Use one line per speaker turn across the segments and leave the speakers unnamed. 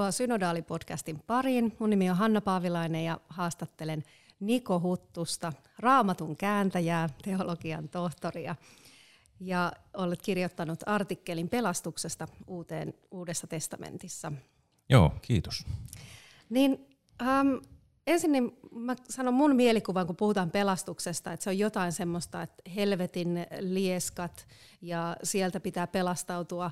Tervetuloa Synodaalipodcastin pariin. Mun nimi on Hanna Paavilainen ja haastattelen Niko Huttusta, raamatun kääntäjää, teologian tohtoria. Ja olet kirjoittanut artikkelin pelastuksesta uuteen, Uudessa testamentissa.
Joo, kiitos.
Niin, ähm, ensin niin mä sanon mun mielikuvan, kun puhutaan pelastuksesta, että se on jotain semmoista, että helvetin lieskat ja sieltä pitää pelastautua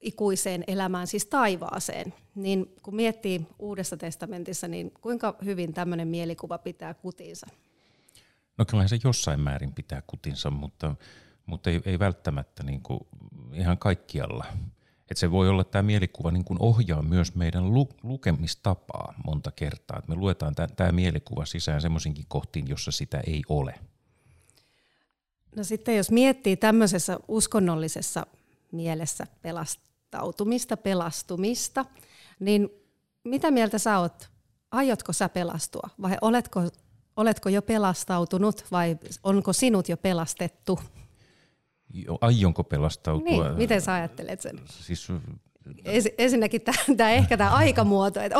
ikuiseen elämään, siis taivaaseen. Niin kun miettii Uudessa testamentissa, niin kuinka hyvin tämmöinen mielikuva pitää kutinsa?
No kyllähän se jossain määrin pitää kutinsa, mutta, mutta ei, ei välttämättä niin kuin ihan kaikkialla. Et se voi olla tämä mielikuva niin kuin ohjaa myös meidän lu, lukemistapaa monta kertaa. Et me luetaan tämä mielikuva sisään semmoisinkin kohtiin, jossa sitä ei ole.
No sitten jos miettii tämmöisessä uskonnollisessa mielessä pelastautumista, pelastumista, niin mitä mieltä sä oot? Aiotko sä pelastua vai oletko, oletko jo pelastautunut vai onko sinut jo pelastettu?
Aionko pelastautua?
Niin, miten sä ajattelet sen?
Siis
ensinnäkin tämä, ehkä tämä aikamuoto, että,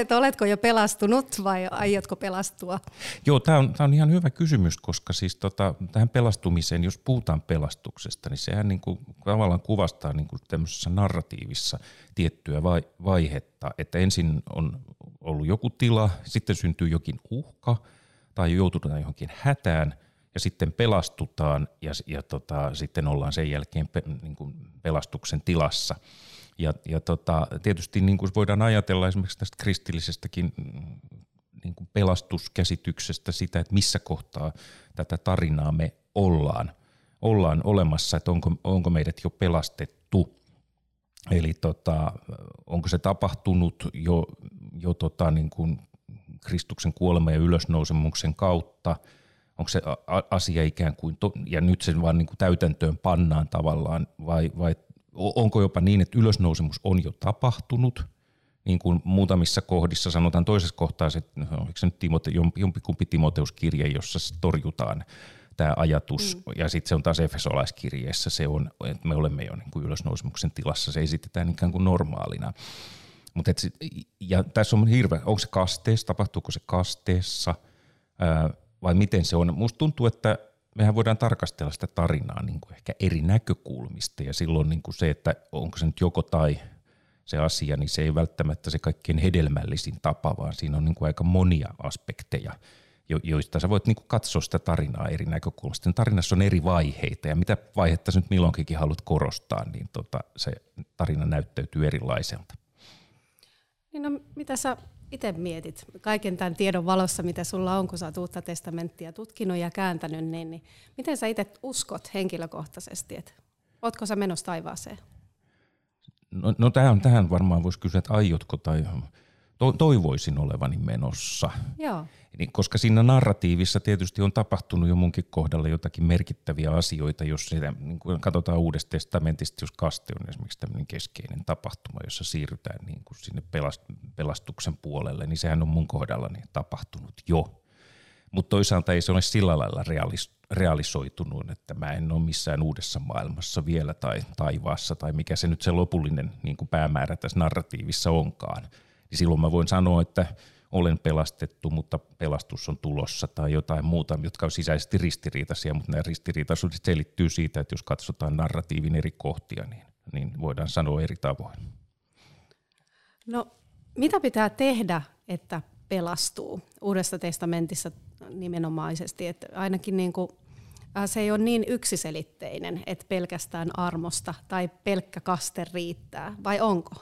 että oletko jo pelastunut vai aiotko pelastua?
Joo, tämä on, on ihan hyvä kysymys, koska siis tota, tähän pelastumiseen, jos puhutaan pelastuksesta, niin sehän niin kuin, tavallaan kuvastaa niin kuin tämmöisessä narratiivissa tiettyä vai, vaihetta, että ensin on ollut joku tila, sitten syntyy jokin uhka tai joututaan johonkin hätään – ja sitten pelastutaan ja, ja tota, sitten ollaan sen jälkeen pe, niin kuin pelastuksen tilassa. Ja, ja tota, tietysti niin kuin voidaan ajatella esimerkiksi tästä kristillisestäkin niin kuin pelastuskäsityksestä sitä, että missä kohtaa tätä tarinaa me ollaan, ollaan olemassa, että onko, onko meidät jo pelastettu. Eli tota, onko se tapahtunut jo, jo tota, niin kuin Kristuksen kuoleman ja ylösnousemuksen kautta, onko se asia ikään kuin, to, ja nyt sen vaan niin kuin täytäntöön pannaan tavallaan, vai, vai onko jopa niin, että ylösnousemus on jo tapahtunut, niin kuin muutamissa kohdissa sanotaan toisessa kohtaa, että no, se nyt Timote, jompikumpi Timoteuskirje, jossa torjutaan tämä ajatus, mm. ja sitten se on taas Efesolaiskirjeessä, se on, että me olemme jo niin kuin ylösnousemuksen tilassa, se esitetään ikään kuin normaalina. Mut et, ja tässä on hirveä, onko se kasteessa, tapahtuuko se kasteessa, ää, vai miten se on. Musta tuntuu, että mehän voidaan tarkastella sitä tarinaa niin kuin ehkä eri näkökulmista ja silloin niin kuin se, että onko se nyt joko tai se asia, niin se ei välttämättä se kaikkein hedelmällisin tapa, vaan siinä on niin kuin aika monia aspekteja, joista sä voit niin kuin katsoa sitä tarinaa eri näkökulmista. Tarinassa on eri vaiheita ja mitä vaihetta sä nyt milloinkin haluat korostaa, niin tota, se tarina näyttäytyy erilaiselta.
Niin no, mitä sä itse mietit kaiken tämän tiedon valossa, mitä sulla on, kun sä oot uutta testamenttia tutkinut ja kääntänyt, niin, niin miten sä itse uskot henkilökohtaisesti, että ootko sä menossa taivaaseen?
No, no tähän, tähän varmaan voisi kysyä, että aiotko tai to, toivoisin olevani menossa.
Joo.
Niin, koska siinä narratiivissa tietysti on tapahtunut jo munkin kohdalla jotakin merkittäviä asioita, jos sitä, niin kuin katsotaan uudesta testamentista, jos kaste on esimerkiksi tämmöinen keskeinen tapahtuma, jossa siirrytään niin kuin sinne pelast, pelastuksen puolelle, niin sehän on mun kohdallani tapahtunut jo. Mutta toisaalta ei se ole sillä lailla realis, realisoitunut, että mä en ole missään uudessa maailmassa vielä tai taivaassa tai mikä se nyt se lopullinen niin kuin päämäärä tässä narratiivissa onkaan – niin silloin mä voin sanoa, että olen pelastettu, mutta pelastus on tulossa tai jotain muuta, jotka on sisäisesti ristiriitaisia, mutta nämä ristiriitaisuudet selittyy siitä, että jos katsotaan narratiivin eri kohtia, niin, niin voidaan sanoa eri tavoin.
No, mitä pitää tehdä, että pelastuu Uudessa testamentissa nimenomaisesti, että ainakin niin kuin, äh, se ei ole niin yksiselitteinen, että pelkästään armosta tai pelkkä kaste riittää, vai onko?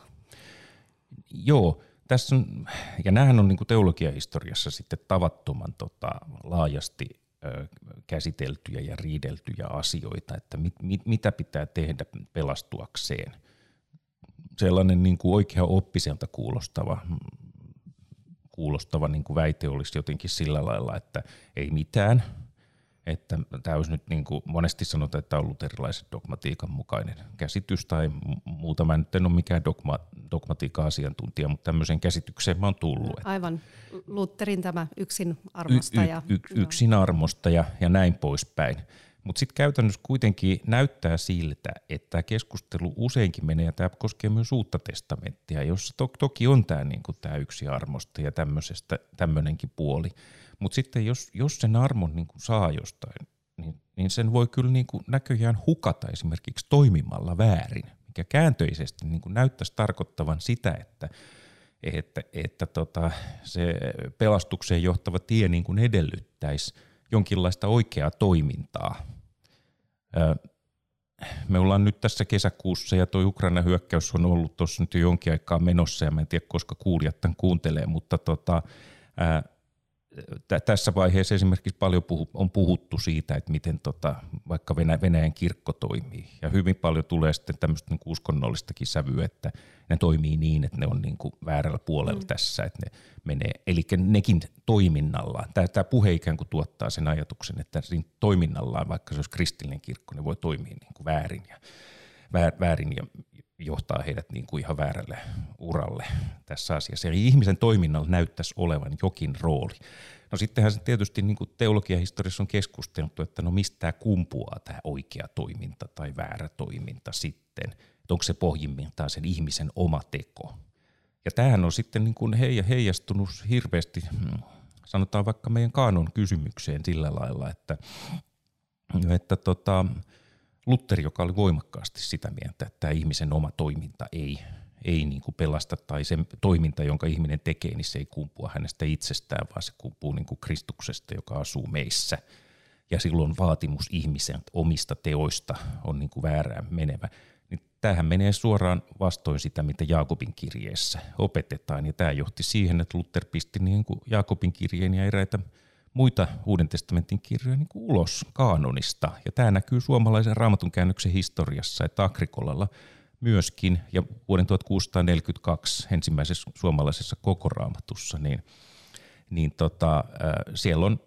Joo, tässä on, ja näähän on niin teologiahistoriassa sitten tavattoman tota, laajasti ö, käsiteltyjä ja riideltyjä asioita, että mit, mit, mitä pitää tehdä pelastuakseen. sellainen niin kuin oikea oppiselta kuulostava, kuulostava niin kuin väite olisi jotenkin sillä lailla, että ei mitään, että tämä olisi nyt niin kuin monesti sanotaan, että on ollut erilaiset dogmatiikan mukainen käsitys tai muuta. Mä nyt en ole mikään dogma, dogmatiikan asiantuntija, mutta tämmöiseen käsitykseen mä oon tullut.
Aivan. Lutherin tämä yksin armosta. Ja,
y, y, y, yksin armosta ja, ja näin poispäin. Mutta sitten käytännössä kuitenkin näyttää siltä, että tämä keskustelu useinkin menee, ja tämä koskee myös uutta testamenttia, jossa to, toki on tämä niinku, yksi armosta ja tämmöinenkin puoli. Mutta sitten jos, jos sen armon niinku saa jostain, niin, niin sen voi kyllä niinku näköjään hukata esimerkiksi toimimalla väärin, mikä kääntöisesti niinku näyttäisi tarkoittavan sitä, että että, että tota, se pelastukseen johtava tie niin kuin edellyttäisi jonkinlaista oikeaa toimintaa. Me ollaan nyt tässä kesäkuussa ja tuo Ukraina hyökkäys on ollut tuossa nyt jo jonkin aikaa menossa ja mä en tiedä koska kuulijat tämän kuuntelee, mutta tota, ää, tässä vaiheessa esimerkiksi paljon puhu, on puhuttu siitä, että miten tota, vaikka Venä- Venäjän kirkko toimii ja hyvin paljon tulee sitten tämmöistä niin uskonnollistakin sävyä, että ne toimii niin, että ne on niin kuin väärällä puolella mm. tässä, että ne menee, eli nekin toiminnallaan. Tämä, tämä puhe ikään kuin tuottaa sen ajatuksen, että siinä toiminnallaan, vaikka se olisi kristillinen kirkko, ne voi toimia niin kuin väärin ja, väärin ja johtaa heidät niin kuin ihan väärälle uralle tässä asiassa. Eli ihmisen toiminnalla näyttäisi olevan jokin rooli. No sittenhän se tietysti niin kuin teologiahistoriassa on keskusteltu, että no mistä tämä kumpuaa tämä oikea toiminta tai väärä toiminta sitten. Että onko se pohjimmiltaan sen ihmisen oma teko. Ja tämähän on sitten niin kuin heijastunut hirveästi, hmm, sanotaan vaikka meidän kaanon kysymykseen sillä lailla, että, että tota, Lutteri, joka oli voimakkaasti sitä mieltä, että tämä ihmisen oma toiminta ei, ei niin kuin pelasta tai se toiminta, jonka ihminen tekee, niin se ei kumpua hänestä itsestään, vaan se kumpuu niin kuin Kristuksesta, joka asuu meissä. Ja silloin vaatimus ihmisen omista teoista on niin kuin väärään menevä. Niin tämähän menee suoraan vastoin sitä, mitä Jaakobin kirjeessä opetetaan. Ja tämä johti siihen, että Luther pisti niin kuin Jaakobin kirjeen ja eräitä muita Uuden testamentin kirjoja niin kuin ulos kaanonista. Ja tämä näkyy suomalaisen raamatun käännöksen historiassa, että Agrikolalla myöskin, ja vuoden 1642 ensimmäisessä suomalaisessa koko raamatussa, niin, niin tota, siellä on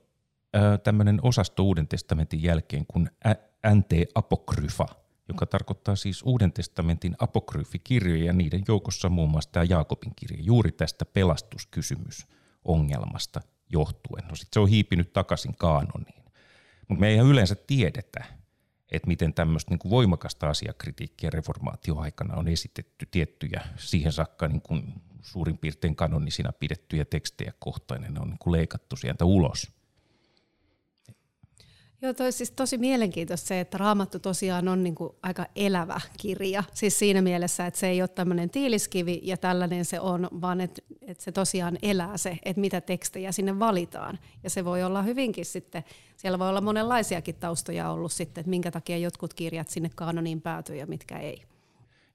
tämmöinen osasto Uuden testamentin jälkeen kuin NT Apokryfa, joka tarkoittaa siis Uuden testamentin apokryfikirjoja ja niiden joukossa muun muassa tämä Jaakobin kirja, juuri tästä pelastuskysymysongelmasta johtuen. No sitten se on hiipinyt takaisin kaanoniin. Mutta me ei yleensä tiedetä, että miten tämmöistä niin voimakasta asiakritiikkiä reformaatioaikana on esitetty tiettyjä siihen saakka niin kuin suurin piirtein kanonisina pidettyjä tekstejä kohtaan, ne on niin kuin leikattu sieltä ulos –
Joo, toi siis tosi mielenkiintoista se, että Raamattu tosiaan on niin kuin aika elävä kirja. Siis siinä mielessä, että se ei ole tämmöinen tiiliskivi ja tällainen se on, vaan että, että se tosiaan elää se, että mitä tekstejä sinne valitaan. Ja se voi olla hyvinkin sitten, siellä voi olla monenlaisiakin taustoja ollut sitten, että minkä takia jotkut kirjat sinne kanoniin päätyy ja mitkä ei.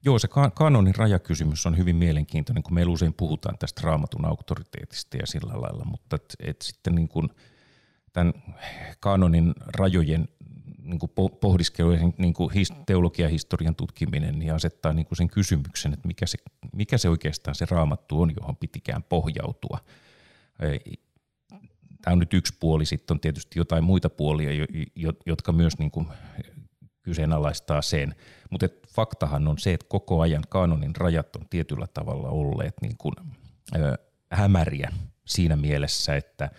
Joo, se kanonin rajakysymys on hyvin mielenkiintoinen, kun meillä usein puhutaan tästä raamatun auktoriteetista ja sillä lailla, mutta et, et sitten niin kuin – tämän kanonin rajojen niin kuin pohdiskelu ja niin kuin teologiahistorian tutkiminen niin asettaa niin kuin sen kysymyksen, että mikä se, mikä se oikeastaan se raamattu on, johon pitikään pohjautua. Tämä on nyt yksi puoli, sitten on tietysti jotain muita puolia, jotka myös niin kuin kyseenalaistaa sen. Mutta faktahan on se, että koko ajan kanonin rajat on tietyllä tavalla olleet niin kuin, hämäriä siinä mielessä, että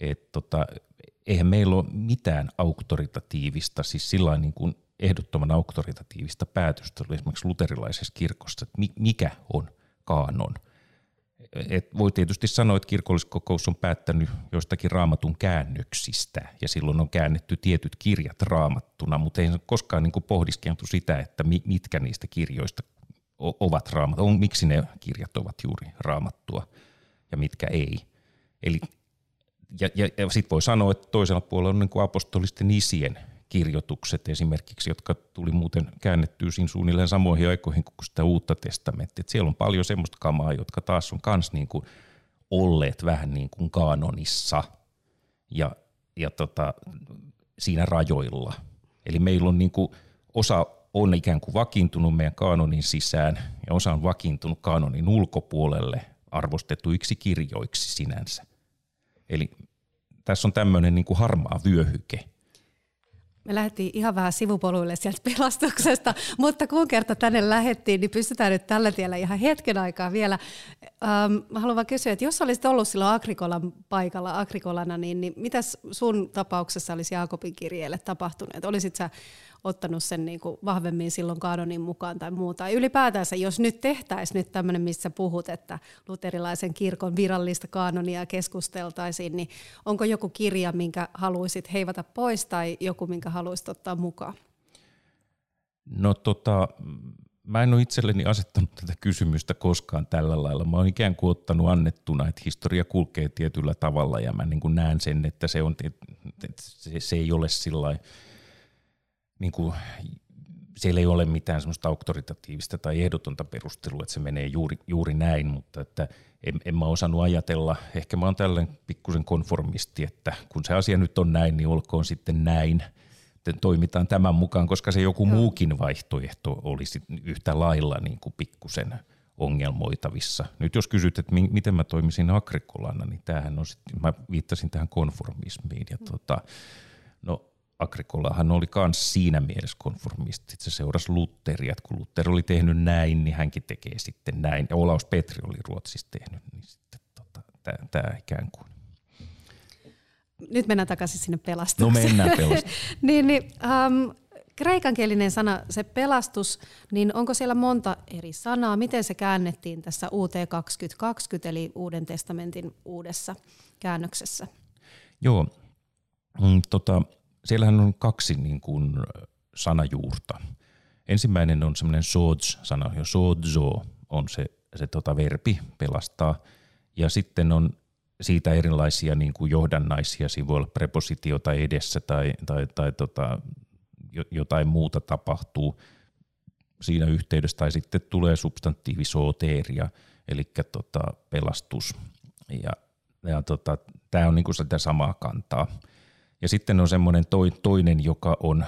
et tota, eihän meillä ole mitään auktoritatiivista, siis sillä niin kuin ehdottoman auktoritatiivista päätöstä esimerkiksi luterilaisessa kirkossa, että mikä on kaanon. Et voi tietysti sanoa, että kirkolliskokous on päättänyt joistakin raamatun käännöksistä ja silloin on käännetty tietyt kirjat raamattuna, mutta ei koskaan niin pohdiskeltu sitä, että mitkä niistä kirjoista ovat raamattua, miksi ne kirjat ovat juuri raamattua ja mitkä ei. Eli ja, ja, ja sitten voi sanoa, että toisella puolella on niin kuin apostolisten isien kirjoitukset esimerkiksi, jotka tuli muuten käännettyä siinä suunnilleen samoihin aikoihin kuin sitä uutta testamenttia. Et siellä on paljon semmoista kamaa, jotka taas on kans niin kuin olleet vähän niin kuin kanonissa ja, ja tota, siinä rajoilla. Eli meillä on niin kuin osa on ikään kuin vakiintunut meidän kaanonin sisään ja osa on vakiintunut kaanonin ulkopuolelle arvostetuiksi kirjoiksi sinänsä. Eli tässä on tämmöinen niin kuin harmaa vyöhyke –
me lähdettiin ihan vähän sivupoluille sieltä pelastuksesta, mutta kun kerta tänne lähettiin, niin pystytään nyt tällä tiellä ihan hetken aikaa vielä. Ähm, haluan vaan kysyä, että jos olisit ollut silloin Agrikolan paikalla Agrikolana, niin, niin mitäs sun tapauksessa olisi Jaakobin kirjeelle tapahtunut? Olisit sä ottanut sen niin kuin vahvemmin silloin kanonin mukaan tai muuta. Ylipäätänsä, jos nyt tehtäisiin nyt tämmöinen, missä puhut, että luterilaisen kirkon virallista kanonia keskusteltaisiin, niin onko joku kirja, minkä haluaisit heivata pois tai joku, minkä haluaisit ottaa mukaan?
No tota, mä en ole itselleni asettanut tätä kysymystä koskaan tällä lailla. Mä oon ikään kuin ottanut annettuna, että historia kulkee tietyllä tavalla ja mä niin näen sen, että se, on, että se, se ei ole sillä niin kuin, siellä ei ole mitään semmoista auktoritatiivista tai ehdotonta perustelua, että se menee juuri, juuri näin, mutta että en, en mä osannut ajatella, ehkä mä oon tällainen pikkusen konformisti, että kun se asia nyt on näin, niin olkoon sitten näin, toimitaan tämän mukaan, koska se joku Joo. muukin vaihtoehto olisi yhtä lailla niin kuin pikkusen ongelmoitavissa. Nyt jos kysyt, että miten mä toimisin agrikolana, niin tämähän on sitten, mä viittasin tähän konformismiin ja mm. tota, no Agrikolahan oli myös siinä mielessä konformisti, että se seurasi Lutheria, että kun Luther oli tehnyt näin, niin hänkin tekee sitten näin. Ja Olaus Petri oli Ruotsissa tehnyt, niin sitten tota, tämä ikään kuin.
Nyt mennään takaisin sinne pelastukseen.
No mennään pelastukseen.
niin, niin, um, kreikankielinen sana, se pelastus, niin onko siellä monta eri sanaa? Miten se käännettiin tässä UT 2020, eli Uuden testamentin uudessa käännöksessä?
Joo, mm, tota, siellähän on kaksi niin kuin sanajuurta. Ensimmäinen on semmoinen sods-sana, jo sodzo on se, se tota verbi pelastaa. Ja sitten on siitä erilaisia niin kuin johdannaisia, siinä voi olla prepositiota edessä tai, tai, tai tota, jotain muuta tapahtuu siinä yhteydessä, tai sitten tulee substantiivi sooteeria, eli tota, pelastus. Ja, ja tota, tämä on niin kuin sitä samaa kantaa. Ja sitten on semmoinen toinen, joka on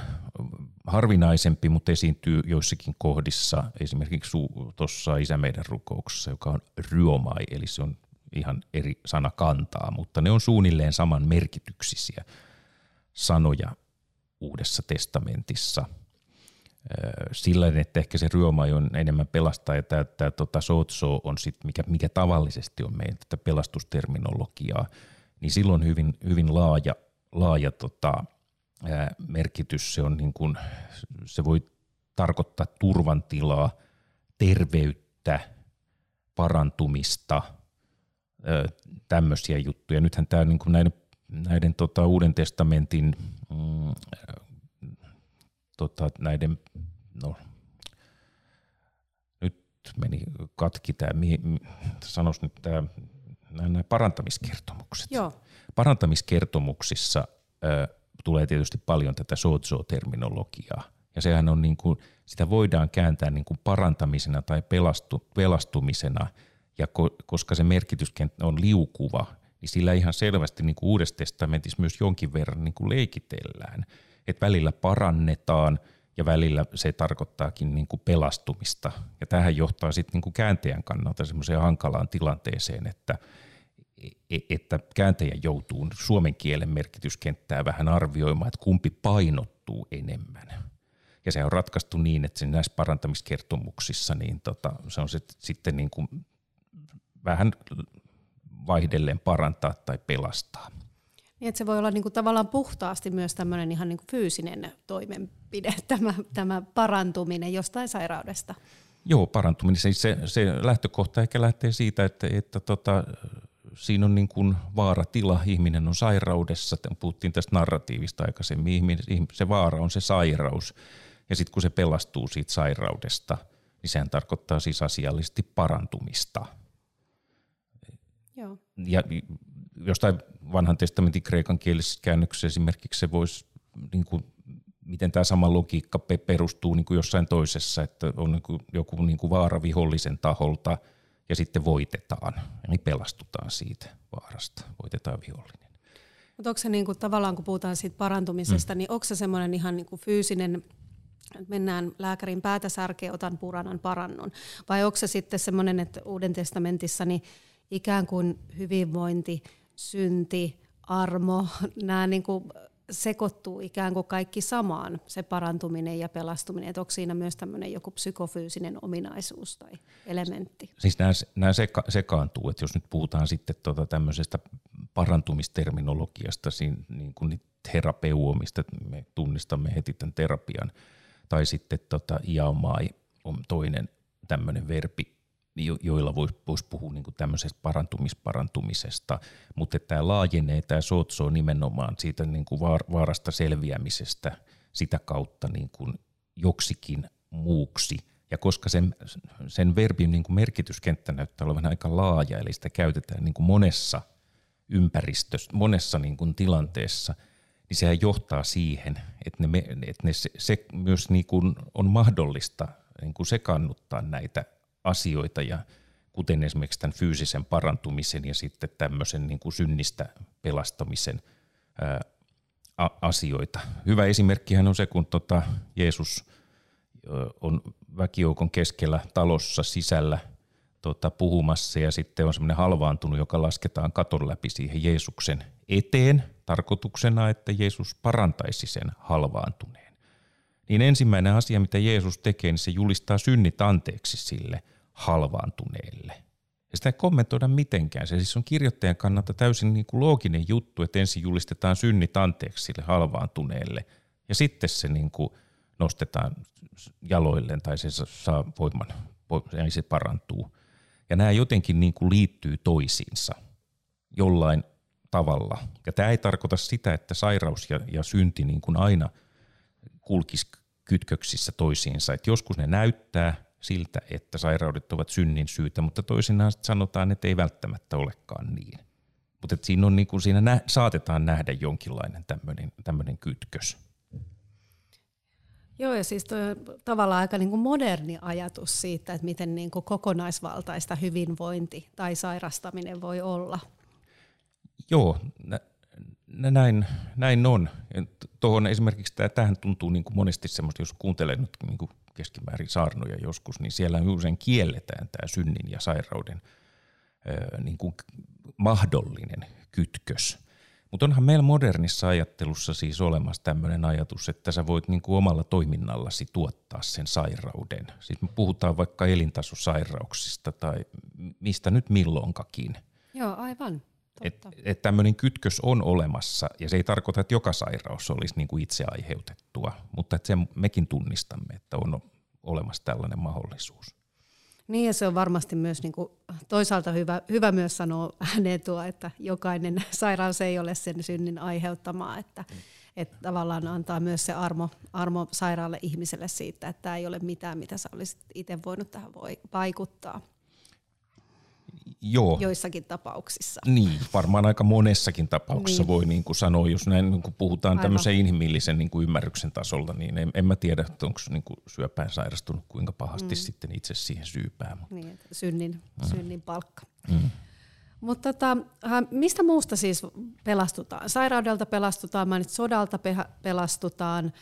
harvinaisempi, mutta esiintyy joissakin kohdissa, esimerkiksi tuossa Isä meidän rukouksessa, joka on ryomai, eli se on ihan eri sana kantaa, mutta ne on suunnilleen saman merkityksisiä sanoja Uudessa testamentissa. Sillä, että ehkä se ryomai on enemmän pelastaa ja tämä, tämä tota, sootso on sit, mikä, mikä tavallisesti on meidän tätä pelastusterminologiaa, niin silloin hyvin, hyvin laaja laaja tota, ää, merkitys. Se, on niin kuin, se voi tarkoittaa turvantilaa, terveyttä, parantumista, tämmöisiä juttuja. Nythän tämä niin kuin näiden, näiden tota, Uuden testamentin mm, tota, näiden, no, nyt meni katki tämä, sanois nyt tämä, nämä parantamiskertomukset.
Joo
parantamiskertomuksissa ö, tulee tietysti paljon tätä sozo-terminologiaa. Ja sehän on niin kuin, sitä voidaan kääntää niin kuin parantamisena tai pelastu, pelastumisena, ja ko, koska se merkityskenttä on liukuva, niin sillä ihan selvästi niin kuin Uudessa testamentissa myös jonkin verran niin kuin leikitellään. Että välillä parannetaan ja välillä se tarkoittaakin niin kuin pelastumista. Ja tähän johtaa sitten niin kuin kääntäjän kannalta semmoiseen hankalaan tilanteeseen, että – että kääntäjä joutuu suomen kielen merkityskenttää vähän arvioimaan, että kumpi painottuu enemmän. Ja se on ratkaistu niin, että näissä parantamiskertomuksissa niin tota, se on se, sitten niin kuin vähän vaihdellen parantaa tai pelastaa.
Niin, että se voi olla niin kuin tavallaan puhtaasti myös tämmöinen ihan niin kuin fyysinen toimenpide, tämä, tämä parantuminen jostain sairaudesta.
Joo, parantuminen. Se, se, se lähtökohta ehkä lähtee siitä, että, että tota, siinä on niin kuin vaaratila, ihminen on sairaudessa, puhuttiin tästä narratiivista aikaisemmin, ihminen, se vaara on se sairaus, ja sitten kun se pelastuu siitä sairaudesta, niin sehän tarkoittaa siis asiallisesti parantumista.
Joo.
Ja jostain vanhan testamentin kreikan kielisessä käännöksessä esimerkiksi se voisi, niin kuin, miten tämä sama logiikka perustuu niin kuin jossain toisessa, että on niin kuin joku niin kuin vaara vihollisen taholta – ja sitten voitetaan, niin pelastutaan siitä vaarasta, voitetaan vihollinen.
Mutta onko se niinku, tavallaan, kun puhutaan siitä parantumisesta, mm. niin onko se semmoinen ihan niinku fyysinen mennään lääkärin päätä särkeä, otan puranan parannun. Vai onko se sitten semmoinen, että Uuden testamentissa niin ikään kuin hyvinvointi, synti, armo, nämä niin kuin sekoittuu ikään kuin kaikki samaan, se parantuminen ja pelastuminen. Että onko siinä myös tämmöinen joku psykofyysinen ominaisuus tai elementti?
Siis nämä, nämä seka, sekaantuu, että jos nyt puhutaan sitten tuota tämmöisestä parantumisterminologiasta, niin kuin terapeuomista, me tunnistamme heti tämän terapian, tai sitten tota, iaomai on toinen tämmöinen verbi, joilla voisi vois puhua niin tämmöisestä parantumisparantumisesta, mutta tämä laajenee, tämä sotso nimenomaan siitä niin kuin vaarasta selviämisestä sitä kautta niin kuin joksikin muuksi. Ja koska sen, sen verbin niin kuin merkityskenttä näyttää olevan aika laaja, eli sitä käytetään niin kuin monessa ympäristössä, monessa niin kuin tilanteessa, niin sehän johtaa siihen, että, ne, että ne se, se myös niin kuin on mahdollista niin kuin sekannuttaa näitä asioita, ja kuten esimerkiksi tämän fyysisen parantumisen ja sitten tämmöisen niin kuin synnistä pelastamisen ää, asioita. Hyvä esimerkkihän on se, kun tota Jeesus on väkijoukon keskellä talossa sisällä tota, puhumassa ja sitten on semmoinen halvaantunut, joka lasketaan katon läpi siihen Jeesuksen eteen tarkoituksena, että Jeesus parantaisi sen halvaantuneen. Niin ensimmäinen asia, mitä Jeesus tekee, niin se julistaa synnit anteeksi sille – halvaantuneelle. Ja sitä ei kommentoida mitenkään. Se siis on kirjoittajan kannalta täysin niin kuin looginen juttu, että ensin julistetaan synnit anteeksi sille halvaantuneelle ja sitten se niin kuin nostetaan jaloilleen tai se saa voiman ja se parantuu. Ja nämä jotenkin niin kuin liittyy toisiinsa jollain tavalla. Ja tämä ei tarkoita sitä, että sairaus ja, ja synti niin kuin aina kulkisi kytköksissä toisiinsa. Että joskus ne näyttää siltä, että sairaudet ovat synnin syytä, mutta toisinaan sanotaan, että ei välttämättä olekaan niin. Mutta siinä, on, niin kuin siinä nä- saatetaan nähdä jonkinlainen tämmöinen kytkös.
Joo, ja siis toi on tavallaan aika niin kuin moderni ajatus siitä, että miten niin kuin kokonaisvaltaista hyvinvointi tai sairastaminen voi olla.
Joo, nä- näin, näin on. Tuohon esimerkiksi tähän tuntuu niin kuin monesti semmoista, jos kuuntelee nyt niin kuin keskimäärin saarnoja joskus, niin siellä usein kielletään tämä synnin ja sairauden niin kuin mahdollinen kytkös. Mutta onhan meillä modernissa ajattelussa siis olemassa tämmöinen ajatus, että sä voit niin kuin omalla toiminnallasi tuottaa sen sairauden. Siis me puhutaan vaikka elintasosairauksista tai mistä nyt milloinkakin.
Joo, aivan.
Että et tämmöinen kytkös on olemassa, ja se ei tarkoita, että joka sairaus olisi niin kuin itse aiheutettua, mutta että sen mekin tunnistamme, että on olemassa tällainen mahdollisuus.
Niin ja se on varmasti myös niin kuin, toisaalta hyvä, hyvä myös sanoa ääneen tuo, että jokainen sairaus ei ole sen synnin aiheuttamaa, että, mm. että tavallaan antaa myös se armo, armo sairaalle ihmiselle siitä, että tämä ei ole mitään, mitä sä olisit itse voinut tähän voi vaikuttaa.
Joo.
joissakin tapauksissa.
Niin, varmaan aika monessakin tapauksessa niin. voi niin kuin sanoa, jos näin niin kuin puhutaan Aivan. tämmöisen inhimillisen niin kuin ymmärryksen tasolla, niin en, en mä tiedä, että onko niin kuin syöpään sairastunut kuinka pahasti mm. sitten itse siihen syypää.
Mutta. Niin, synnin, mm. synnin palkka. Mm. Mutta tota, mistä muusta siis pelastutaan? Sairaudelta pelastutaan, mainit sodalta pelastutaan.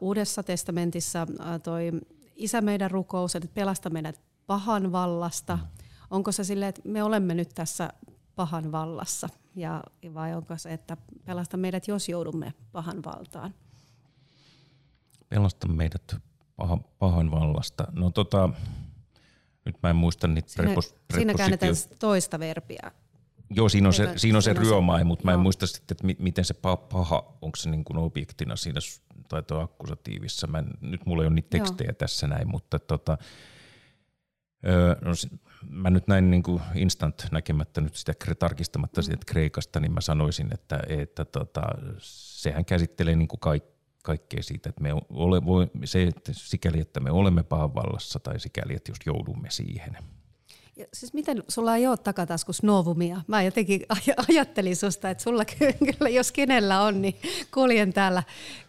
Uudessa testamentissa toi Isä meidän rukous, että pelasta meidät pahan vallasta. Mm onko se silleen, että me olemme nyt tässä pahan vallassa, ja, vai onko se, että pelasta meidät, jos joudumme pahan valtaan?
Pelasta meidät pahan, pahan vallasta. No tota, nyt mä en muista niitä
siinä, prepos, siinä käännetään toista verbiä.
Joo, siinä on se, siinä on se ryömai, mutta mä en muista sitten, että miten se paha, onko se niin kuin objektina siinä tai akkusatiivissa. Mä en, nyt mulla ei ole niitä tekstejä Joo. tässä näin, mutta tota, öö, no, mä nyt näin niin kuin instant näkemättä nyt sitä tarkistamatta sitä Kreikasta, niin mä sanoisin, että, että tota, sehän käsittelee niin kuin kaik, kaikkea siitä, että me ole, voi, se, että sikäli, että me olemme pahan vallassa tai sikäli, että just joudumme siihen.
Ja siis miten, sulla ei ole takataskus novumia? Mä jotenkin aj- ajattelin susta, että sulla kyllä, jos kenellä on, niin kuljen täällä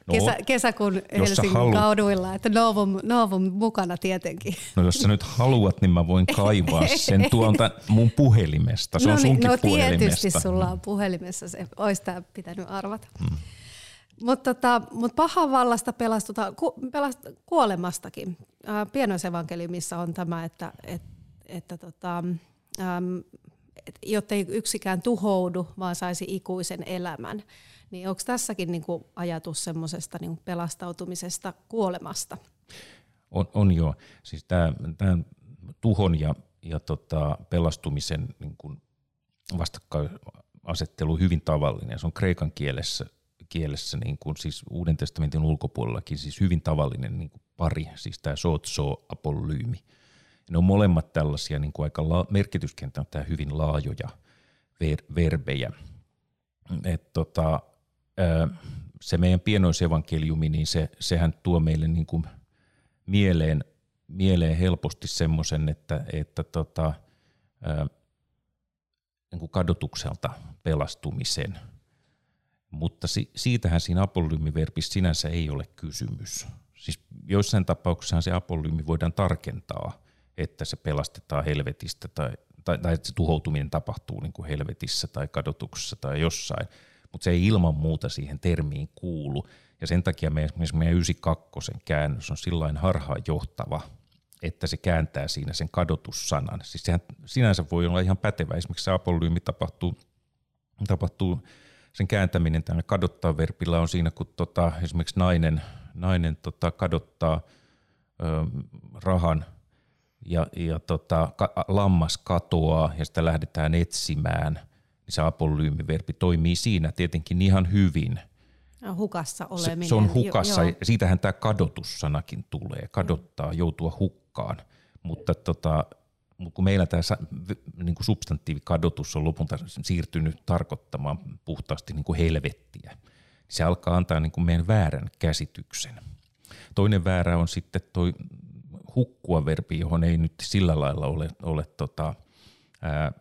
no, kesä, kesäkuun Helsingin halu... kauduilla, että novum, novum mukana tietenkin.
No jos sä nyt haluat, niin mä voin kaivaa sen tuolta mun puhelimesta. Se no on niin, sunkin
no
puhelimesta.
tietysti sulla on puhelimessa, se olisi tämä pitänyt arvata. Hmm. Mutta tota, mut pahan vallasta pelastutaan, ku, pelast, kuolemastakin. Pienoisevankeliumissa on tämä, että, et, että tota, äm, et, jotta ei yksikään tuhoudu, vaan saisi ikuisen elämän. Niin onko tässäkin niinku ajatus semmoisesta niinku pelastautumisesta kuolemasta?
On, on joo. Siis tämä tuhon ja, ja tota, pelastumisen niin vastakkainasettelu hyvin tavallinen. Se on kreikan kielessä, kielessä niin kuin, siis Uuden testamentin ulkopuolellakin siis hyvin tavallinen niin kuin pari, siis tämä sootso apollyymi. Ne on molemmat tällaisia niin kuin aika la- merkityskenttä on hyvin laajoja ver- verbejä. Et tota, se meidän pienoisevankeliumi, niin se, sehän tuo meille niin kuin mieleen, mieleen helposti semmoisen, että, että tota, niin kuin kadotukselta pelastumisen. Mutta si, siitähän siinä apolyymiverbissä sinänsä ei ole kysymys. Siis joissain tapauksissa se apolyymi voidaan tarkentaa, että se pelastetaan helvetistä tai, tai, tai että se tuhoutuminen tapahtuu niin kuin helvetissä tai kadotuksessa tai jossain, mutta se ei ilman muuta siihen termiin kuulu. Ja sen takia meidän, meidän 92 käännös on sillain harhaan johtava, että se kääntää siinä sen kadotussanan. Siis sehän sinänsä voi olla ihan pätevä. Esimerkiksi se apolyymi tapahtuu, tapahtuu sen kääntäminen tänne kadottaa verpillä on siinä, kun tota, esimerkiksi nainen, nainen tota, kadottaa ö, rahan ja, ja tota, ka, lammas katoaa ja sitä lähdetään etsimään, niin se apolyymiverbi toimii siinä tietenkin ihan hyvin –
hukassa oleminen.
Se, se on hukassa, jo, siitähän tämä kadotussanakin tulee, kadottaa, joutua hukkaan, mutta tota, kun meillä tämä niin kuin substantiivikadotus on lopulta siirtynyt tarkoittamaan puhtaasti niin kuin helvettiä, se alkaa antaa niin kuin meidän väärän käsityksen. Toinen väärä on sitten tuo hukkua verbi, johon ei nyt sillä lailla ole, ole tota, ää,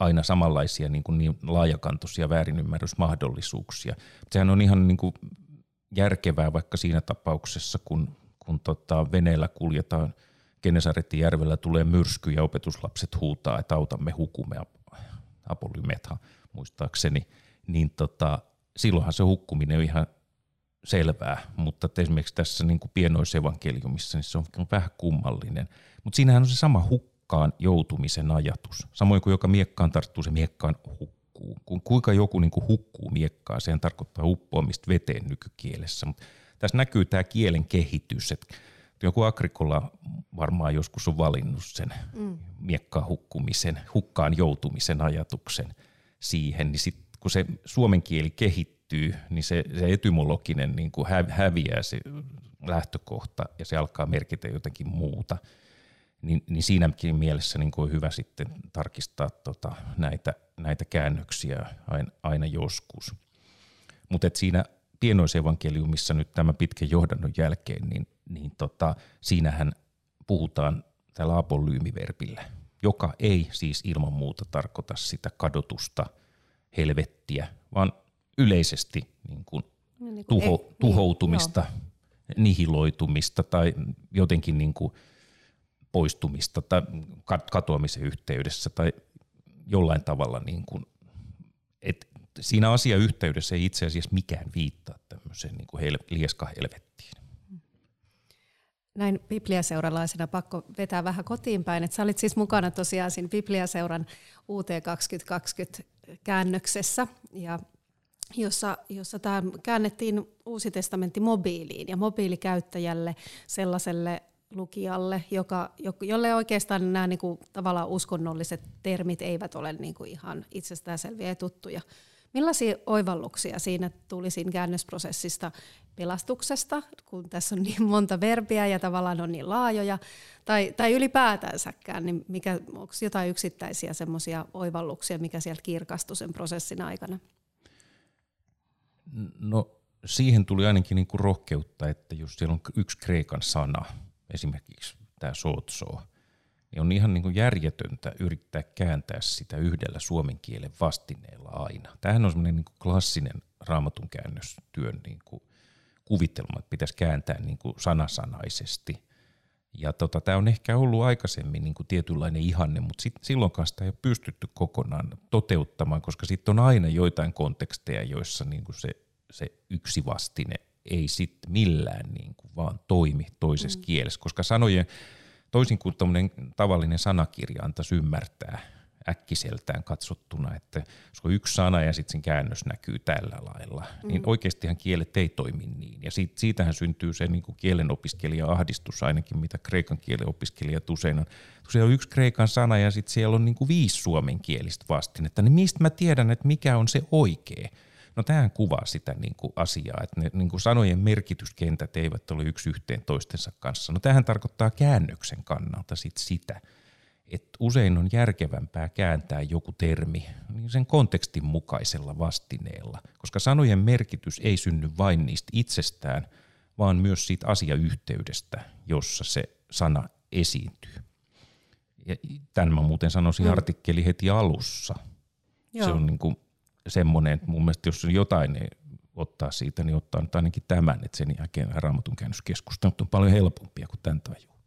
aina samanlaisia niin, kuin niin laajakantoisia väärinymmärrysmahdollisuuksia. Sehän on ihan niin kuin järkevää vaikka siinä tapauksessa, kun, kun tota veneellä kuljetaan Genesaretin järvellä tulee myrsky ja opetuslapset huutaa, että autamme hukumme Apollymetha muistaakseni, niin tota, silloinhan se hukkuminen on ihan selvää, mutta esimerkiksi tässä niin kuin pienoisevankeliumissa niin se on vähän kummallinen. Mutta siinähän on se sama hukku miekkaan joutumisen ajatus. Samoin kuin joka miekkaan tarttuu, se miekkaan hukkuu. Kun kuinka joku niin kuin hukkuu miekkaan, sehän tarkoittaa uppoamista veteen nykykielessä. Mutta tässä näkyy tämä kielen kehitys, että joku agrikola varmaan joskus on valinnut sen mm. miekkaan hukkumisen, hukkaan joutumisen ajatuksen siihen, niin sitten kun se suomen kieli kehittyy, niin se, se etymologinen niin kuin häviää se lähtökohta ja se alkaa merkitä jotenkin muuta – niin, niin siinäkin mielessä niin on hyvä sitten tarkistaa tota, näitä, näitä käännöksiä aina, aina joskus. Mutta siinä pienoisevankeliumissa nyt tämän pitkän johdannon jälkeen, niin, niin tota, siinähän puhutaan tällä apolyymiverbillä, joka ei siis ilman muuta tarkoita sitä kadotusta, helvettiä, vaan yleisesti niin kuin niin kuin tuho, ei, tuhoutumista, niin, nihiloitumista tai jotenkin niin kuin – poistumista tai katoamisen yhteydessä tai jollain tavalla niin kuin, että siinä asiayhteydessä ei itse asiassa mikään viittaa tämmöiseen niin kuin hel- lieskahelvettiin.
Näin Bibliaseuralaisena pakko vetää vähän kotiin päin. että sä olit siis mukana tosiaan siinä Bibliaseuran UT 2020 käännöksessä, ja jossa, jossa tämä käännettiin Uusi testamentti mobiiliin ja mobiilikäyttäjälle sellaiselle lukijalle, joka, jolle oikeastaan nämä niin kuin, tavallaan uskonnolliset termit eivät ole niin kuin ihan itsestäänselviä ja tuttuja. Millaisia oivalluksia siinä tuli siinä käännösprosessista pelastuksesta, kun tässä on niin monta verbiä ja tavallaan on niin laajoja, tai, tai ylipäätänsäkään, niin mikä, onko jotain yksittäisiä semmoisia oivalluksia, mikä sieltä kirkastui sen prosessin aikana?
No siihen tuli ainakin niin kuin rohkeutta, että jos siellä on yksi kreikan sana – esimerkiksi tämä sootso, niin on ihan niin kuin järjetöntä yrittää kääntää sitä yhdellä suomen kielen vastineella aina. Tämähän on semmoinen niin kuin klassinen raamatun käännöstyön niin kuin kuvitelma, että pitäisi kääntää niin kuin sanasanaisesti. Ja tota, tämä on ehkä ollut aikaisemmin niin kuin tietynlainen ihanne, mutta sit, silloinkaan sitä ei ole pystytty kokonaan toteuttamaan, koska sitten on aina joitain konteksteja, joissa niin kuin se se yksi vastine ei sitten millään niin kuin vaan toimi toisessa mm. kielessä, koska sanojen, toisin kuin tavallinen sanakirja antaisi ymmärtää äkkiseltään katsottuna, että se on yksi sana ja sitten sen käännös näkyy tällä lailla, mm. niin oikeastihan kielet ei toimi niin. Ja siitä, siitähän syntyy se niin kielen opiskelija-ahdistus ainakin, mitä kreikan kielen opiskelijat usein on. Usein on yksi kreikan sana ja sitten siellä on niin kuin viisi suomenkielistä vastinetta, niin mistä mä tiedän, että mikä on se oikea? No tähän kuvaa sitä niin kuin asiaa, että ne niin kuin sanojen merkityskentät eivät ole yksi yhteen toistensa kanssa. No tähän tarkoittaa käännöksen kannalta sit sitä, että usein on järkevämpää kääntää joku termi niin sen kontekstin mukaisella vastineella, koska sanojen merkitys ei synny vain niistä itsestään, vaan myös siitä asiayhteydestä, jossa se sana esiintyy. Ja tämän mä muuten sanoisin mm. artikkeli heti alussa. Joo. Se on niin kuin semmoinen, että mun mielestä jos on jotain niin ottaa siitä, niin ottaa nyt ainakin tämän, että sen jälkeen raamatun käännöskeskustelut on paljon helpompia kuin tämän tajuu.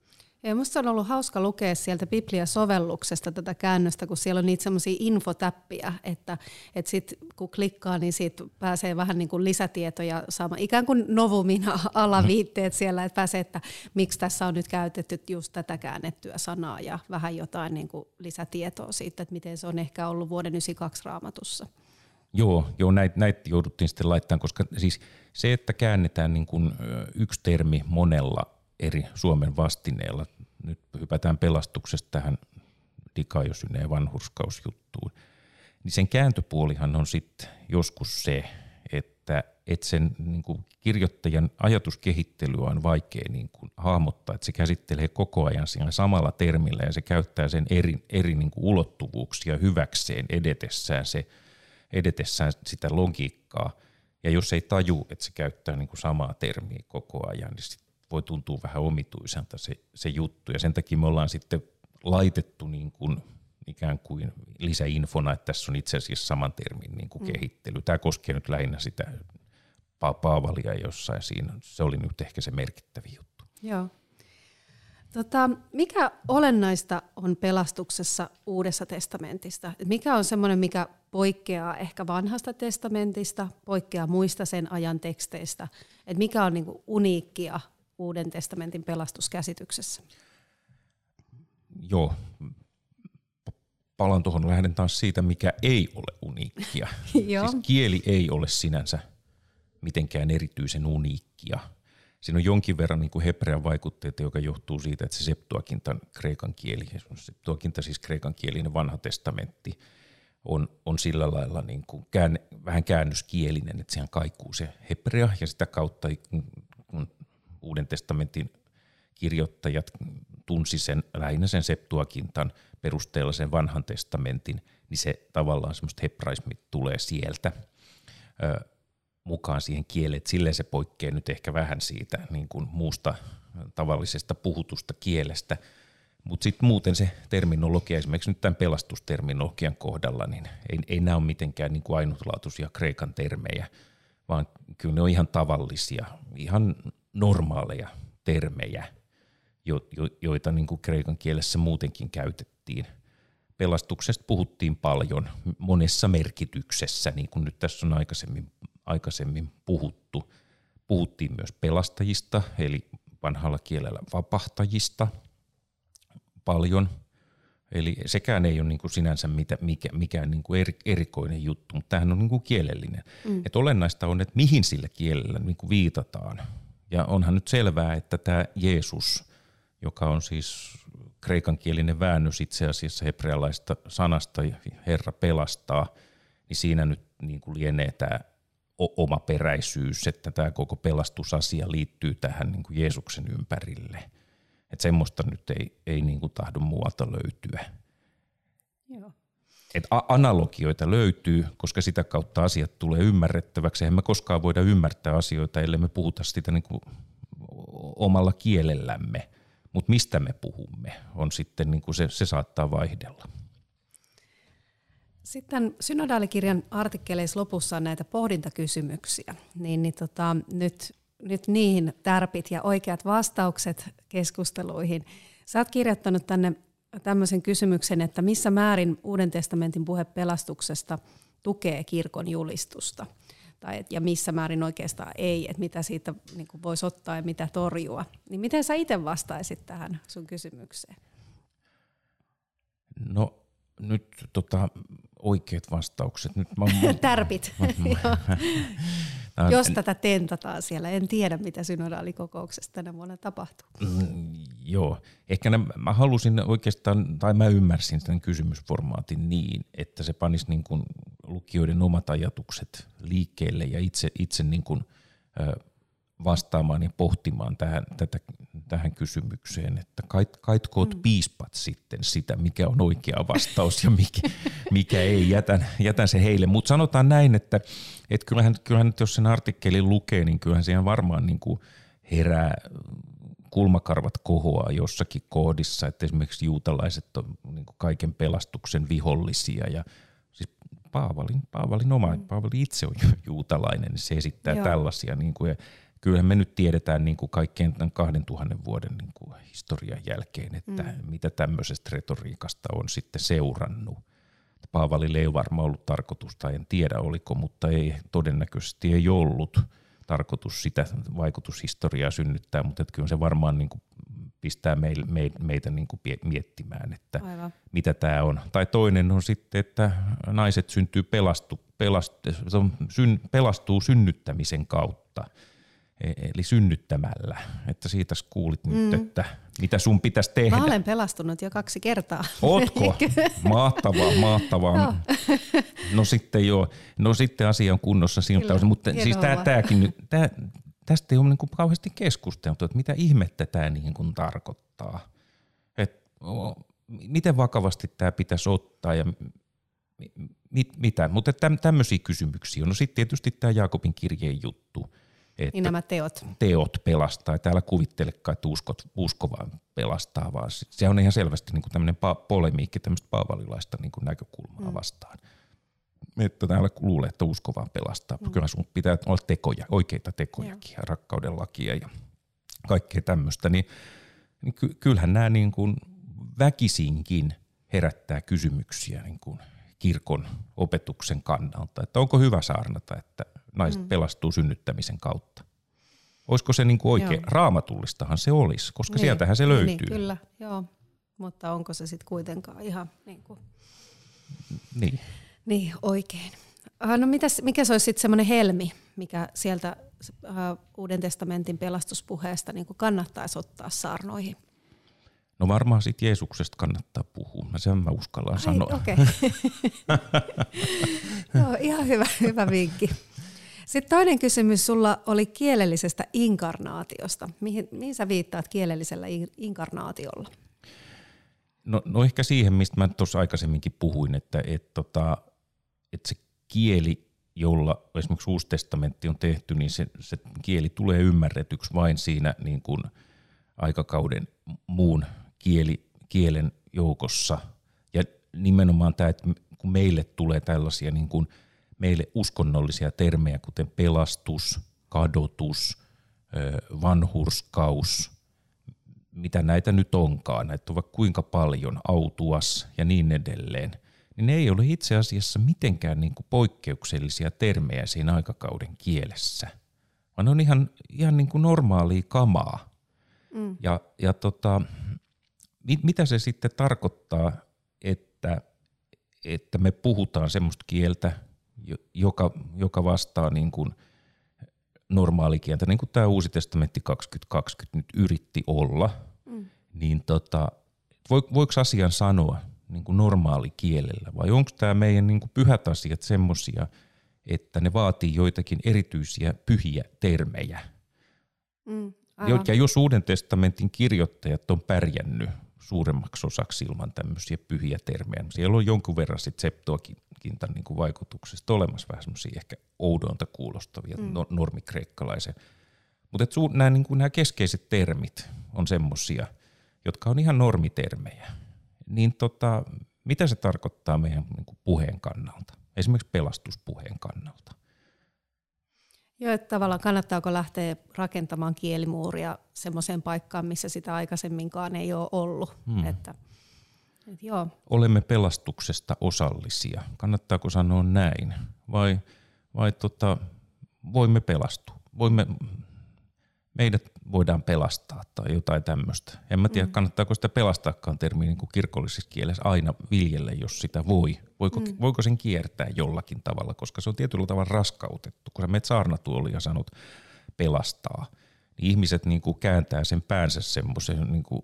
Ja musta on ollut hauska lukea sieltä Biblia-sovelluksesta tätä käännöstä, kun siellä on niitä semmoisia infotäppiä, että, että sit kun klikkaa, niin siitä pääsee vähän niin kuin lisätietoja saamaan, ikään kuin novumina alaviitteet siellä, että pääsee, että miksi tässä on nyt käytetty just tätä käännettyä sanaa ja vähän jotain niin kuin lisätietoa siitä, että miten se on ehkä ollut vuoden 92 raamatussa.
Joo, joo näitä näit jouduttiin sitten laittamaan, koska siis se, että käännetään niin kuin yksi termi monella eri Suomen vastineella, nyt hypätään pelastuksesta tähän dikaiosyneen vanhurskausjuttuun, niin sen kääntöpuolihan on sitten joskus se, että, että sen niin kuin kirjoittajan ajatuskehittelyä on vaikea niin kuin hahmottaa, että se käsittelee koko ajan siinä samalla termillä ja se käyttää sen eri, eri niin kuin ulottuvuuksia hyväkseen edetessään se – edetessään sitä logiikkaa. Ja jos ei taju, että se käyttää niin kuin samaa termiä koko ajan, niin sit voi tuntua vähän omituiselta se, se juttu. Ja sen takia me ollaan sitten laitettu niin kuin ikään kuin lisäinfona, että tässä on itse asiassa saman termin niin kuin mm. kehittely. Tämä koskee nyt lähinnä sitä pa- Paavalia jossain siinä. Se oli nyt ehkä se merkittävin juttu.
Joo. Tota, mikä olennaista on pelastuksessa Uudessa testamentista? Mikä on semmoinen, mikä poikkeaa ehkä vanhasta testamentista, poikkeaa muista sen ajan teksteistä? Et mikä on niinku uniikkia Uuden testamentin pelastuskäsityksessä?
Joo, palan tuohon, lähden taas siitä, mikä ei ole uniikkia. siis kieli ei ole sinänsä mitenkään erityisen uniikkia – siinä on jonkin verran niin kuin hebrean vaikutteita, joka johtuu siitä, että se Septuakintan kreikan kieli, Septuakinta siis kreikan kielinen vanha testamentti, on, on sillä lailla niin kuin kään, vähän käännöskielinen, että sehän kaikuu se hebrea ja sitä kautta Uuden testamentin kirjoittajat tunsi sen lähinnä sen Septuakintan perusteella sen vanhan testamentin, niin se tavallaan semmoista hebraismit tulee sieltä mukaan siihen kieleen, silleen se poikkeaa nyt ehkä vähän siitä niin kuin muusta tavallisesta puhutusta kielestä, mutta sitten muuten se terminologia, esimerkiksi nyt tämän pelastusterminologian kohdalla, niin ei, ei nämä ole mitenkään niin kuin ainutlaatuisia kreikan termejä, vaan kyllä ne on ihan tavallisia, ihan normaaleja termejä, jo, jo, joita niin kuin kreikan kielessä muutenkin käytettiin. Pelastuksesta puhuttiin paljon monessa merkityksessä, niin kuin nyt tässä on aikaisemmin aikaisemmin puhuttu. Puhuttiin myös pelastajista, eli vanhalla kielellä vapahtajista paljon. Eli sekään ei ole niin kuin sinänsä mitä, mikä, mikään niin kuin eri, erikoinen juttu, mutta tämähän on niin kuin kielellinen. Mm. Et olennaista on, että mihin sillä kielellä niin kuin viitataan. Ja onhan nyt selvää, että tämä Jeesus, joka on siis kreikankielinen väännös itse asiassa hebrealaista sanasta Herra pelastaa, niin siinä nyt niin kuin lienee tämä oma peräisyys, että tämä koko pelastusasia liittyy tähän niin kuin Jeesuksen ympärille. Että semmoista nyt ei, ei niin kuin tahdo muualta löytyä. Joo. Et analogioita löytyy, koska sitä kautta asiat tulee ymmärrettäväksi. Eihän me koskaan voida ymmärtää asioita, ellei me puhuta sitä niin kuin omalla kielellämme. Mutta mistä me puhumme, on sitten niin kuin se, se saattaa vaihdella.
Sitten synodaalikirjan artikkeleissa lopussa on näitä pohdintakysymyksiä, niin, niin tota, nyt, nyt niihin tärpit ja oikeat vastaukset keskusteluihin. Sä oot kirjoittanut tänne tämmöisen kysymyksen, että missä määrin Uuden testamentin puhe pelastuksesta tukee kirkon julistusta. tai, ja missä määrin oikeastaan ei, että mitä siitä niin voisi ottaa ja mitä torjua. Niin miten sä itse vastaisit tähän sun kysymykseen?
No nyt tota, oikeat vastaukset. Nyt
mä, Tärpit. Mä, mä, mä, Jos tätä tentataan siellä, en tiedä mitä synodaalikokouksessa tänä vuonna tapahtuu. Mm,
joo, ehkä ne, mä halusin oikeastaan, tai mä ymmärsin tämän kysymysformaatin niin, että se panisi niin kuin lukijoiden omat ajatukset liikkeelle ja itse, itse niin kuin, vastaamaan ja pohtimaan tähän, tätä, tähän kysymykseen, että kait, kaitkoot mm. piispat sitten sitä, mikä on oikea vastaus ja mikä, mikä ei, jätän, jätän se heille. Mutta sanotaan näin, että, että kyllähän, kyllähän nyt jos sen artikkelin lukee, niin kyllähän siihen varmaan niin kuin herää kulmakarvat kohoaa jossakin koodissa, että esimerkiksi juutalaiset on niin kuin kaiken pelastuksen vihollisia ja siis Paavalin, Paavalin oma, mm. Paavali itse on juutalainen, niin se esittää Joo. tällaisia niin kuin, ja kyllähän me nyt tiedetään niin kuin kaikkein tämän 2000 vuoden niin kuin historian jälkeen, että mm. mitä tämmöisestä retoriikasta on sitten seurannut. Paavalille ei varmaan ollut tarkoitusta, en tiedä oliko, mutta ei todennäköisesti ei ollut tarkoitus sitä vaikutushistoriaa synnyttää, mutta että kyllä se varmaan niin kuin pistää meitä, meitä niin kuin miettimään, että Aivan. mitä tämä on. Tai toinen on sitten, että naiset syntyy pelastu, pelastu, pelastuu synnyttämisen kautta – eli synnyttämällä. Että siitä kuulit mm. nyt, että mitä sun pitäisi tehdä.
Mä olen pelastunut jo kaksi kertaa.
Ootko? mahtavaa, mahtavaa. no sitten joo, no sitten asia on kunnossa siltä osin, mutta siis tää, tääkin nyt, tää, tästä ei ole niin kuin kauheasti keskusteltu, että mitä ihmettä tämä niin kuin tarkoittaa. Et, o, miten vakavasti tämä pitäisi ottaa ja mit, mitä, mutta tämmöisiä kysymyksiä on. No sitten tietysti tämä Jaakobin kirjeen juttu –
että niin nämä teot.
Teot pelastaa. Täällä kuvittelekaan, että uskot, usko vaan pelastaa, vaan se on ihan selvästi niin kuin tämmöinen polemiikki tämmöistä paavalilaista niin kuin näkökulmaa mm. vastaan. Että täällä luulee, että usko vaan pelastaa. Mm. Kyllä sun pitää olla tekoja, oikeita tekojakin ja, ja rakkauden lakia ja kaikkea tämmöistä. Niin, niin ky- kyllähän nämä niin kuin väkisinkin herättää kysymyksiä niin kuin kirkon opetuksen kannalta. Että onko hyvä saarnata, että naiset mm. pelastuu synnyttämisen kautta. Olisiko se niin kuin oikein? Joo. Raamatullistahan se olisi, koska niin. sieltähän se löytyy. Niin,
kyllä, joo. Mutta onko se sitten kuitenkaan ihan niin kuin...
Niin.
Niin, oikein. Uh, no mitäs, mikä se olisi sitten semmoinen helmi, mikä sieltä uh, Uuden testamentin pelastuspuheesta niin kannattaisi ottaa saarnoihin?
No varmaan sitten Jeesuksesta kannattaa puhua. Mä sen mä uskallan Ai, sanoa.
Okay. Joo, ihan hyvä, hyvä vinkki. Sitten toinen kysymys sulla oli kielellisestä inkarnaatiosta. Mihin, mihin sä viittaat kielellisellä inkarnaatiolla?
No, no ehkä siihen, mistä mä tuossa aikaisemminkin puhuin, että et, tota, et se kieli, jolla esimerkiksi Uusi testamentti on tehty, niin se, se kieli tulee ymmärretyksi vain siinä niin kuin aikakauden muun kieli, kielen joukossa. Ja nimenomaan tämä, että kun meille tulee tällaisia niin kuin – meille uskonnollisia termejä, kuten pelastus, kadotus, vanhurskaus, mitä näitä nyt onkaan, näitä on vaikka kuinka paljon, autuas ja niin edelleen, niin ne ei ole itse asiassa mitenkään niin kuin poikkeuksellisia termejä siinä aikakauden kielessä, vaan ne on ihan, ihan niin kuin normaalia kamaa. Mm. Ja, ja tota, mit, mitä se sitten tarkoittaa, että, että me puhutaan semmoista kieltä, joka, joka vastaa niin kuin normaalikieltä, niin kuin tämä Uusi testamentti 2020 nyt yritti olla, mm. niin tota, voiko asian sanoa niin kuin normaalikielellä vai onko tämä meidän niin kuin pyhät asiat semmoisia, että ne vaatii joitakin erityisiä pyhiä termejä. Mm, ja jos Uuden testamentin kirjoittajat on pärjännyt suuremmaksi osaksi ilman tämmöisiä pyhiä termejä. Siellä on jonkun verran sitten septuakintan niin vaikutuksesta olemassa vähän semmoisia ehkä oudonta kuulostavia mm. no, normikreikkalaisen. Mutta nämä, niin nämä keskeiset termit on semmoisia, jotka on ihan normitermejä. Niin tota, mitä se tarkoittaa meidän niin puheen kannalta, esimerkiksi pelastuspuheen kannalta?
Joo, että tavallaan kannattaako lähteä rakentamaan kielimuuria semmoiseen paikkaan, missä sitä aikaisemminkaan ei ole ollut. Hmm. Että, et joo.
Olemme pelastuksesta osallisia. Kannattaako sanoa näin? Vai, vai tota, voimme pelastua. Voimme, meidät voidaan pelastaa tai jotain tämmöistä. En mä tiedä, mm. kannattaako sitä pelastaakaan termiä niin kuin kirkollisessa kielessä aina viljelle, jos sitä voi. Voiko, mm. voiko sen kiertää jollakin tavalla, koska se on tietyllä tavalla raskautettu. Kun sä menet saarnatuoli ja sanot pelastaa, niin ihmiset niin kuin kääntää sen päänsä semmoisen niin kuin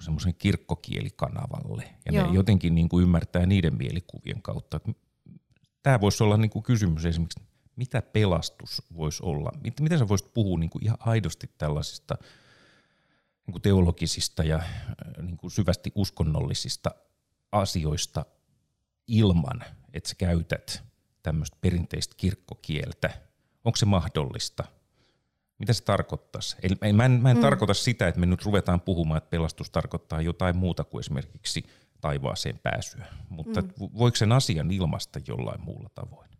semmoisen kirkkokielikanaavalle. Ja Joo. ne jotenkin niin kuin ymmärtää niiden mielikuvien kautta. Tämä voisi olla niin kuin kysymys esimerkiksi, mitä pelastus voisi olla? Miten sä voisit puhua niin kuin ihan aidosti tällaisista niin kuin teologisista ja äh, niin kuin syvästi uskonnollisista asioista ilman, että sä käytät tämmöistä perinteistä kirkkokieltä? Onko se mahdollista? Mitä se tarkoittaisi? Eli mä en, mä en mm. tarkoita sitä, että me nyt ruvetaan puhumaan, että pelastus tarkoittaa jotain muuta kuin esimerkiksi taivaaseen pääsyä. Mutta mm. voiko sen asian ilmasta jollain muulla tavoin?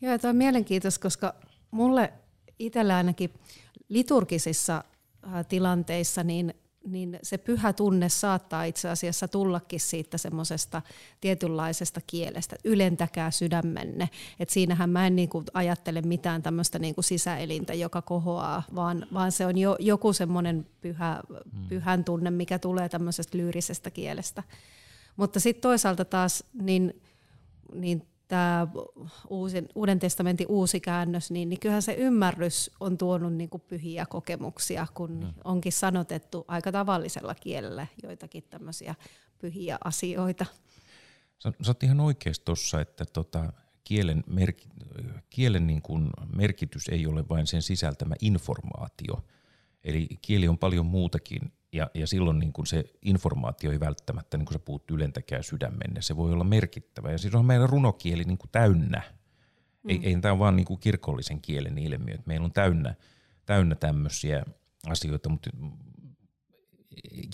Joo, tämä on mielenkiintoista, koska mulle itsellä ainakin liturgisissa tilanteissa niin niin se pyhä tunne saattaa itse asiassa tullakin siitä semmoisesta tietynlaisesta kielestä, ylentäkää sydämenne. Et siinähän mä en niinku ajattele mitään tämmöistä niinku sisäelintä, joka kohoaa, vaan, vaan se on jo, joku semmoinen pyhä, mm. pyhän tunne, mikä tulee tämmöisestä lyyrisestä kielestä. Mutta sitten toisaalta taas, niin, niin tämä uusin, Uuden testamentin uusi käännös, niin, niin kyllähän se ymmärrys on tuonut niin kuin pyhiä kokemuksia, kun mm. onkin sanotettu aika tavallisella kielellä joitakin tämmöisiä pyhiä asioita.
Sä, sä oot ihan oikeassa tuossa, että tota, kielen, merk, kielen niin kuin merkitys ei ole vain sen sisältämä informaatio. Eli kieli on paljon muutakin ja, ja silloin niin kuin se informaatio ei välttämättä, niin kuin sä puhut, ylentäkään sydämenne. Se voi olla merkittävä. Ja siis on meidän runokieli niin kuin täynnä. Mm. Ei, ei tämä ole vaan niin kuin kirkollisen kielen ilmiö. Meillä on täynnä, täynnä tämmöisiä asioita, mutta,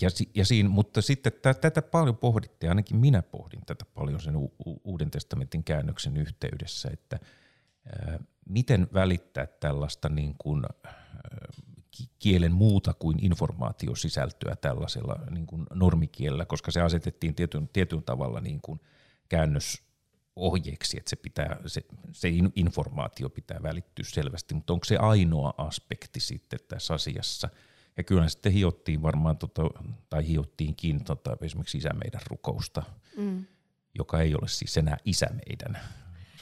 ja, ja siinä, mutta sitten t- tätä paljon pohdittiin, ainakin minä pohdin tätä paljon sen u- u- Uuden testamentin käännöksen yhteydessä, että ää, miten välittää tällaista niin kuin, ää, kielen muuta kuin informaatiosisältöä tällaisella niin kuin normikielellä, koska se asetettiin tietyn, tietyn tavalla niin kuin käännösohjeeksi, että se, pitää, se, se informaatio pitää välittyä selvästi, mutta onko se ainoa aspekti sitten tässä asiassa? Ja kyllä sitten hiottiin varmaan, tota, tai hiottiinkin tota, esimerkiksi Isä meidän rukousta, mm. joka ei ole siis enää Isä meidän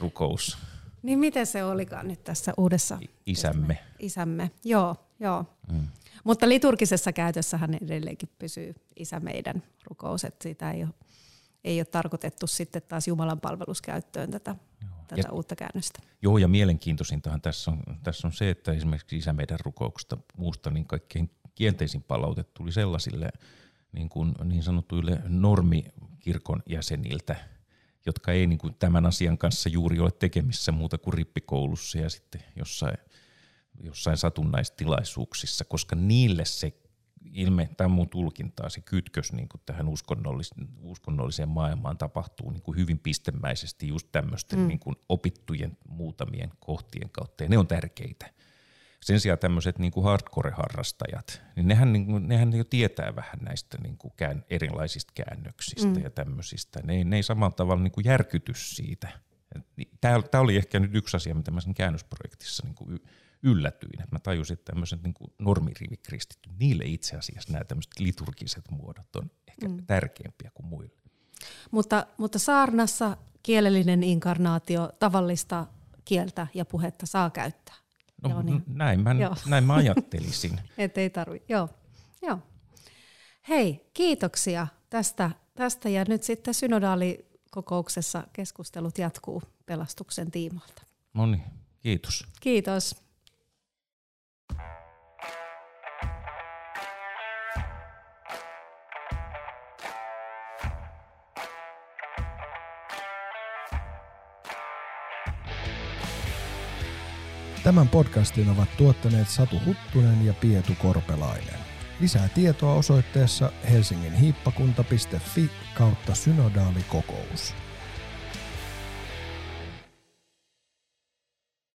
rukous.
Niin miten se olikaan nyt tässä uudessa?
Isämme.
Isämme, joo. Joo. Mm. Mutta liturgisessa käytössähän edelleenkin pysyy isä meidän rukous, että sitä ei ole, ei ole tarkoitettu sitten taas Jumalan palveluskäyttöön tätä, tätä ja, uutta käännöstä.
Joo, ja mielenkiintoisintahan tässä on, tässä on se, että esimerkiksi isä meidän rukouksesta muusta niin kaikkein kielteisin palaute tuli sellaisille niin, kuin, niin sanotuille normikirkon jäseniltä – jotka ei niin kuin tämän asian kanssa juuri ole tekemissä muuta kuin rippikoulussa ja sitten jossain, jossain satunnaistilaisuuksissa, koska niille se ilme, tämä mun tulkintaa, se kytkös niin kuin tähän uskonnollis, uskonnolliseen maailmaan tapahtuu niin kuin hyvin pistemäisesti just tämmöisten mm. niin kuin opittujen muutamien kohtien kautta, ja ne on tärkeitä. Sen sijaan tämmöiset niin kuin hardcore-harrastajat, niin nehän, niin kuin, nehän jo tietää vähän näistä niin kuin kään, erilaisista käännöksistä mm. ja tämmöisistä. Ne, ne ei samalla tavalla niin kuin järkyty siitä. Tämä, tämä oli ehkä nyt yksi asia, mitä mä sen käännösprojektissa niin kuin yllätyin. Että mä tajusin, että tämmöiset niin normirivikristityt, niille itse asiassa nämä tämmöiset liturgiset muodot on ehkä mm. tärkeämpiä kuin muille.
Mutta, mutta saarnassa kielellinen inkarnaatio tavallista kieltä ja puhetta saa käyttää.
No, Joo, niin. näin, mä, näin mä ajattelisin.
Et ei tarvi. Joo. Joo. Hei, kiitoksia tästä, tästä ja nyt sitten synodaalikokouksessa keskustelut jatkuu pelastuksen tiimoilta.
No niin, kiitos.
Kiitos.
Tämän podcastin ovat tuottaneet Satu Huttunen ja Pietu Korpelainen. Lisää tietoa osoitteessa helsinginhiippakunta.fi kautta synodaalikokous.